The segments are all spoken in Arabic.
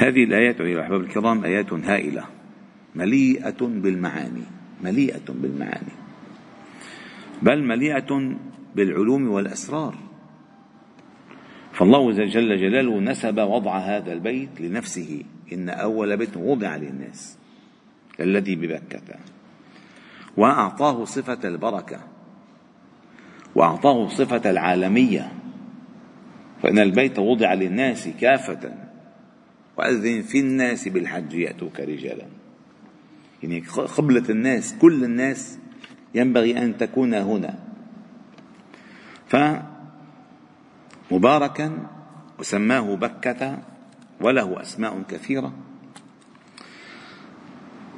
هذه الآيات أيها الأحباب الكرام آيات هائلة مليئة بالمعاني مليئة بالمعاني. بل مليئة بالعلوم والأسرار. فالله جل جلاله نسب وضع هذا البيت لنفسه إن أول بيت وضع للناس الذي ببكة. وأعطاه صفة البركة وأعطاه صفة العالمية. فإن البيت وضع للناس كافة. وأذن في الناس بالحج يأتوك رجالا. يعني قبلة الناس كل الناس ينبغي أن تكون هنا. فمباركا وسماه بكة وله أسماء كثيرة.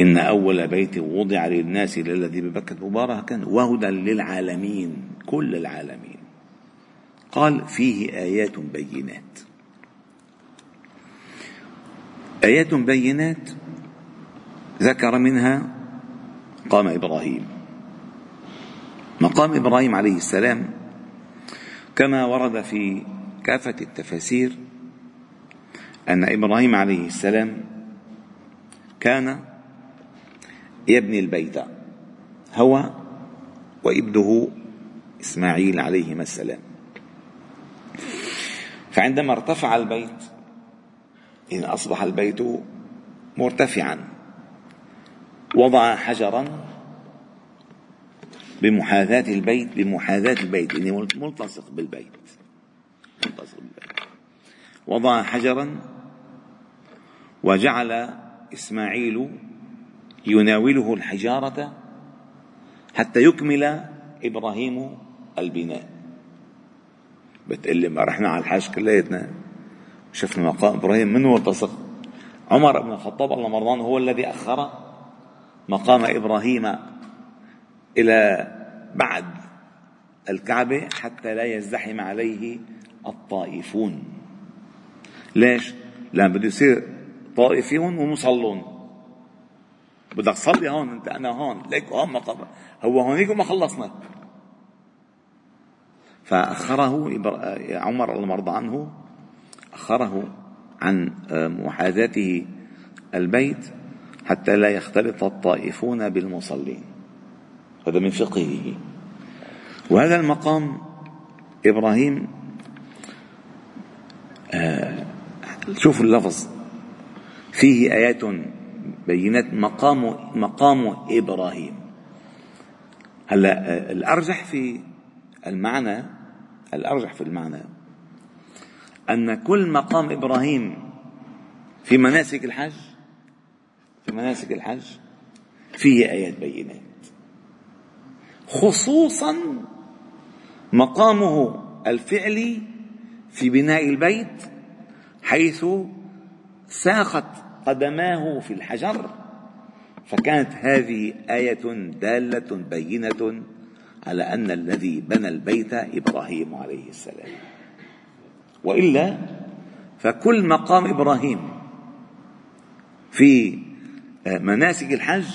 إن أول بيت وضع للناس للذي ببكة مباركا وهدى للعالمين كل العالمين. قال فيه آيات بينات. آيات بينات ذكر منها مقام إبراهيم. مقام إبراهيم عليه السلام كما ورد في كافة التفاسير أن إبراهيم عليه السلام كان يبني البيت هو وابنه إسماعيل عليهما السلام. فعندما ارتفع البيت إن أصبح البيت مرتفعا. وضع حجرا بمحاذاة البيت بمحاذاة البيت. يعني ملتصق بالبيت. ملتصق بالبيت. وضع حجرا وجعل إسماعيل يناوله الحجارة حتى يكمل إبراهيم البناء. بتقول لي ما رحنا على الحج كلياتنا شفنا مقام إبراهيم من هو تصق عمر بن الخطاب الله مرضان هو الذي أخر مقام إبراهيم إلى بعد الكعبة حتى لا يزدحم عليه الطائفون. ليش؟ لأن بده يصير طائفون ومصلون. بدك تصلي هون أنت أنا هون ليك هون مقام هو هونيك وما خلصنا. فأخره عمر الله مرضى عنه أخره عن محاذاته البيت حتى لا يختلط الطائفون بالمصلين. هذا من فقهه. وهذا المقام إبراهيم آه شوفوا اللفظ. فيه آيات بينات مقام مقام إبراهيم. هلا الأرجح في المعنى الأرجح في المعنى أن كل مقام إبراهيم في مناسك الحج في مناسك الحج فيه آيات بينات. خصوصا مقامه الفعلي في بناء البيت حيث ساقت قدماه في الحجر فكانت هذه آية دالة بينة على أن الذي بنى البيت إبراهيم عليه السلام. وإلا فكل مقام إبراهيم في مناسك الحج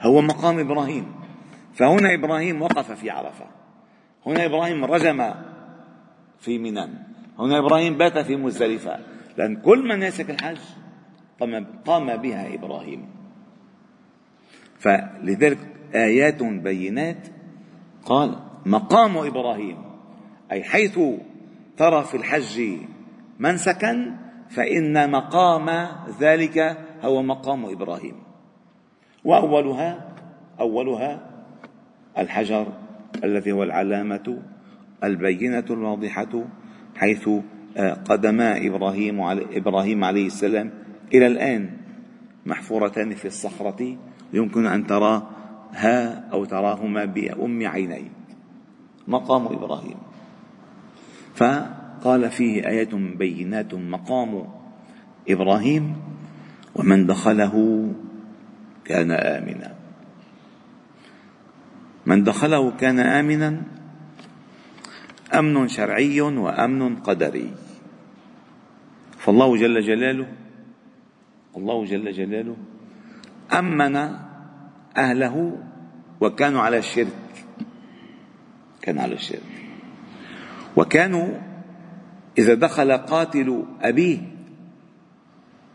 هو مقام إبراهيم. فهنا إبراهيم وقف في عرفة. هنا إبراهيم رجم في منى هنا إبراهيم بات في مزدلفة. لأن كل مناسك الحج قام بها إبراهيم. فلذلك آيات بينات قال مقام إبراهيم أي حيث ترى في الحج منسكا فإن مقام ذلك هو مقام إبراهيم. وأولها أولها الحجر الذي هو العلامة البينة الواضحة حيث آه، قدما إبراهيم إبراهيم عليه السلام إلى الآن محفورتان في الصخرة. يمكن أن تراها أو تراهما بأم عينيك مقام إبراهيم. فقال فيه آيات بينات مقام إبراهيم ومن دخله كان آمنا. من دخله كان آمنا أمن شرعي وأمن قدري. فالله جل جلاله الله جل جلاله أمن أهله وكانوا على الشرك. كان على الشرك. وكانوا إذا دخل قاتل أبيه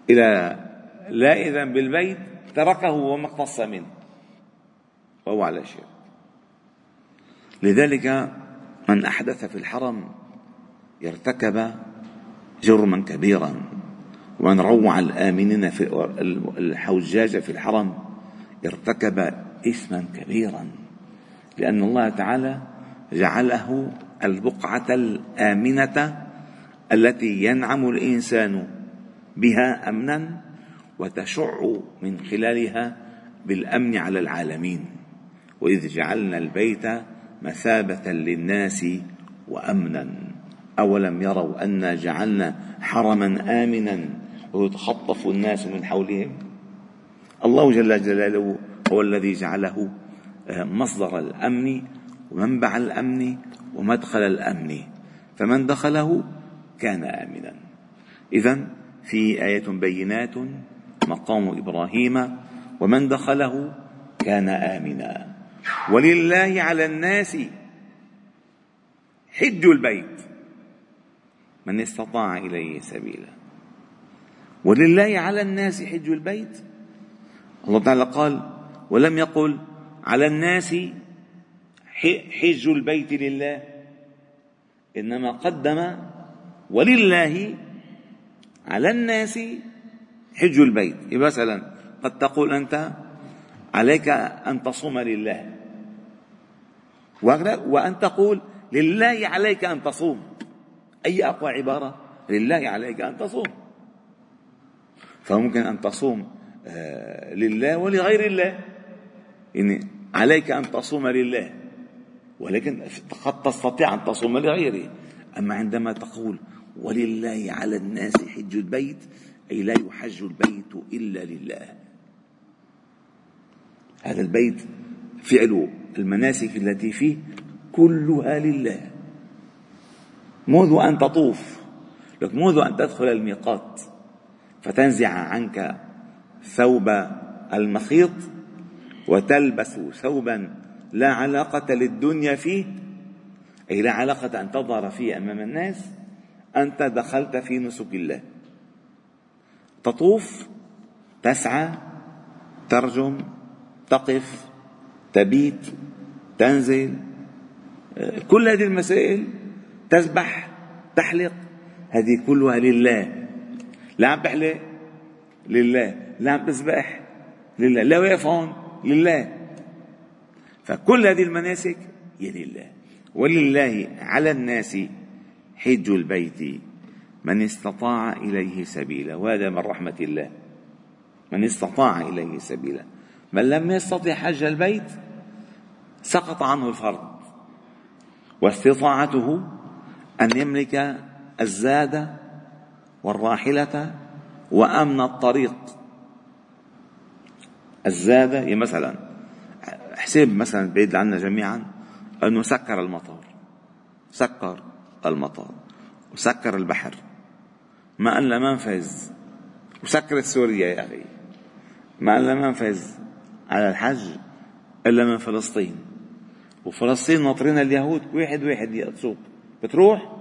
إلى لا إذن بالبيت تركه وما اقتص منه. وهو على شرك لذلك من أحدث في الحرم ارتكب جرما كبيرا. ومن روع الآمنين في الحجاج في الحرم ارتكب إثما كبيرا. لأن الله تعالى جعله البقعة الآمنة التي ينعم الإنسان بها أمنا وتشع من خلالها بالأمن على العالمين. وإذ جعلنا البيت مثابة للناس وأمنا. أولم يروا أنا جعلنا حرما آمنا ويتخطف الناس من حولهم؟ الله جل جلاله هو الذي جعله آه، مصدر الأمن ومنبع الأمن ومدخل الأمن فمن دخله كان آمنا. إذا في آية بينات مقام إبراهيم ومن دخله كان آمنا. ولله على الناس حج البيت من استطاع إليه سبيلا. ولله على الناس حج البيت. الله تعالى قال ولم يقل على الناس حج البيت لله. إنما قدم ولله على الناس حج البيت. مثلا؟ قد تقول أنت عليك أن تصوم لله. وأن تقول لله عليك أن تصوم. أي أقوى عبارة؟ لله عليك أن تصوم. فممكن أن تصوم آه، لله ولغير الله. يعني عليك أن تصوم لله. ولكن قد تستطيع أن تصوم لغيره أما عندما تقول ولله على الناس حج البيت أي لا يحج البيت إلا لله. هذا البيت فعل المناسك التي فيه كلها لله. منذ أن تطوف لك منذ أن تدخل الميقات فتنزع عنك ثوب المخيط وتلبس ثوبا لا علاقة للدنيا فيه. أي لا علاقة أن تظهر فيه أمام الناس أنت دخلت في نسك الله. تطوف تسعى ترجم تقف تبيت تنزل كل هذه المسائل تسبح تحلق. هذه كلها لله. لا عم بحلق لله. لا عم تسبح لله. لا واقف هون لله. فكل هذه المناسك هي لله ولله على الناس حج البيت من استطاع إليه سبيلا. وهذا من رحمة الله. من استطاع إليه سبيلا. من لم يستطع حج البيت سقط عنه الفرض. واستطاعته أن يملك الزاد والراحلة وأمن الطريق. الزاد مثلا حساب مثلا بعيد عنا جميعا أنه سكر المطار سكر المطار وسكر البحر ما قال منفذ وسكرت سوريا يا أخي ما قال منفذ على الحج إلا من فلسطين. وفلسطين ناطرين اليهود واحد واحد يقصوك بتروح؟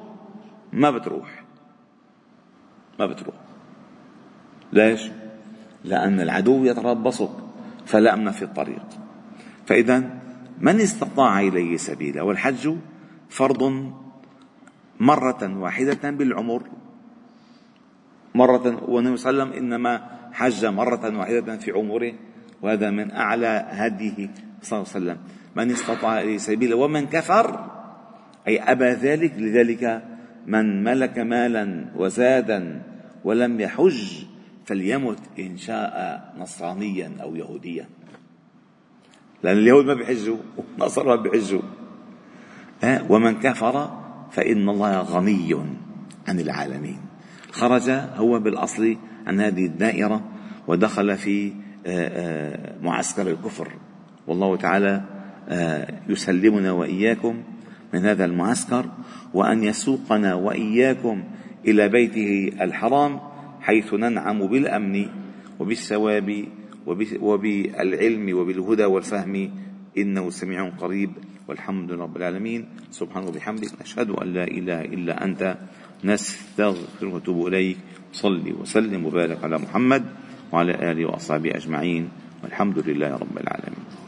ما بتروح. ما بتروح. ليش؟ لأن العدو يتربصك فلا أمن في الطريق. فإذا من استطاع إليه سبيلا والحج فرض مرة واحدة بالعمر. مرة والنبي صلى الله عليه وسلم إنما حج مرة واحدة في عمره وهذا من أعلى هديه صلى الله عليه وسلم. من استطاع إليه سبيلا ومن كفر أي أبى ذلك لذلك من ملك مالا وزادا ولم يحج فليمت إن شاء نصرانيا أو يهوديا. لأن اليهود ما بيحجوا والنصارى ما بيحجوا ومن كفر فإن الله غني عن العالمين. خرج هو بالأصل عن هذه الدائرة ودخل في آه، آه، معسكر الكفر. والله تعالى آه، يسلمنا وإياكم من هذا المعسكر وأن يسوقنا وإياكم إلى بيته الحرام حيث ننعم بالأمن وبالثواب وبالعلم وبالهدى والفهم إنه سميع قريب والحمد لله رب العالمين. سبحانه وبحمدك نشهد أن لا إله إلا أنت نستغفرك ونتوب إليك. صلي وسلم وبارك على محمد وعلى آله وأصحابه أجمعين. والحمد لله رب العالمين.